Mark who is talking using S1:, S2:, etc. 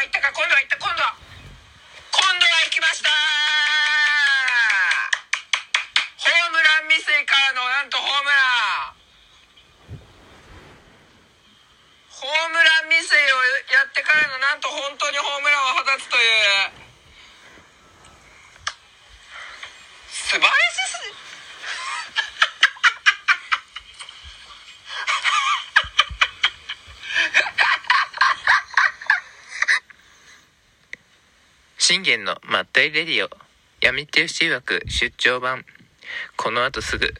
S1: は行ったか今度は行った今度は。今度は行きましたホームラン未遂からのなんとホームラン。ホームラン未遂をやってからのなんと本当にホームランを放つという。素晴らしいしす
S2: 信玄のまったりレディオ闇ってよし曰く出張版。この後すぐ。